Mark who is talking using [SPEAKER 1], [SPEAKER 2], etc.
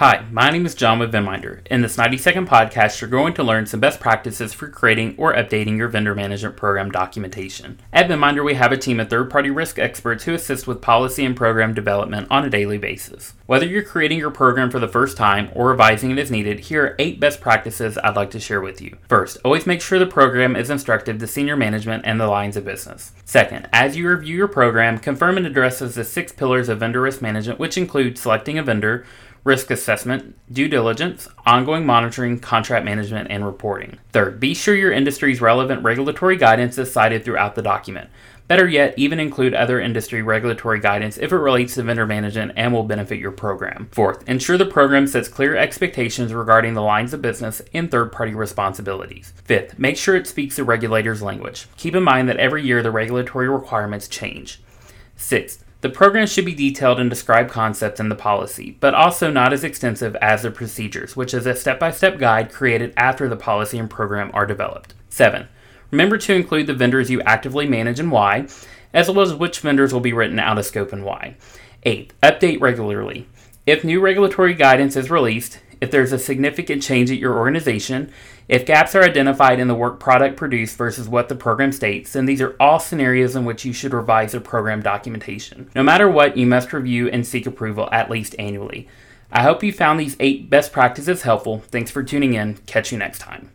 [SPEAKER 1] Hi, my name is John with Venminder. In this 90 second podcast, you're going to learn some best practices for creating or updating your vendor management program documentation. At Venminder, we have a team of third party risk experts who assist with policy and program development on a daily basis. Whether you're creating your program for the first time or revising it as needed, here are eight best practices I'd like to share with you. First, always make sure the program is instructive to senior management and the lines of business. Second, as you review your program, confirm it addresses the six pillars of vendor risk management, which include selecting a vendor, risk assessment, due diligence, ongoing monitoring, contract management, and reporting. Third, be sure your industry's relevant regulatory guidance is cited throughout the document. Better yet, even include other industry regulatory guidance if it relates to vendor management and will benefit your program. Fourth, ensure the program sets clear expectations regarding the lines of business and third party responsibilities. Fifth, make sure it speaks the regulator's language. Keep in mind that every year the regulatory requirements change. Sixth, the program should be detailed and describe concepts in the policy, but also not as extensive as the procedures, which is a step by step guide created after the policy and program are developed. 7. Remember to include the vendors you actively manage and why, as well as which vendors will be written out of scope and why. 8. Update regularly. If new regulatory guidance is released, if there's a significant change at your organization, if gaps are identified in the work product produced versus what the program states, then these are all scenarios in which you should revise the program documentation. No matter what, you must review and seek approval at least annually. I hope you found these eight best practices helpful. Thanks for tuning in. Catch you next time.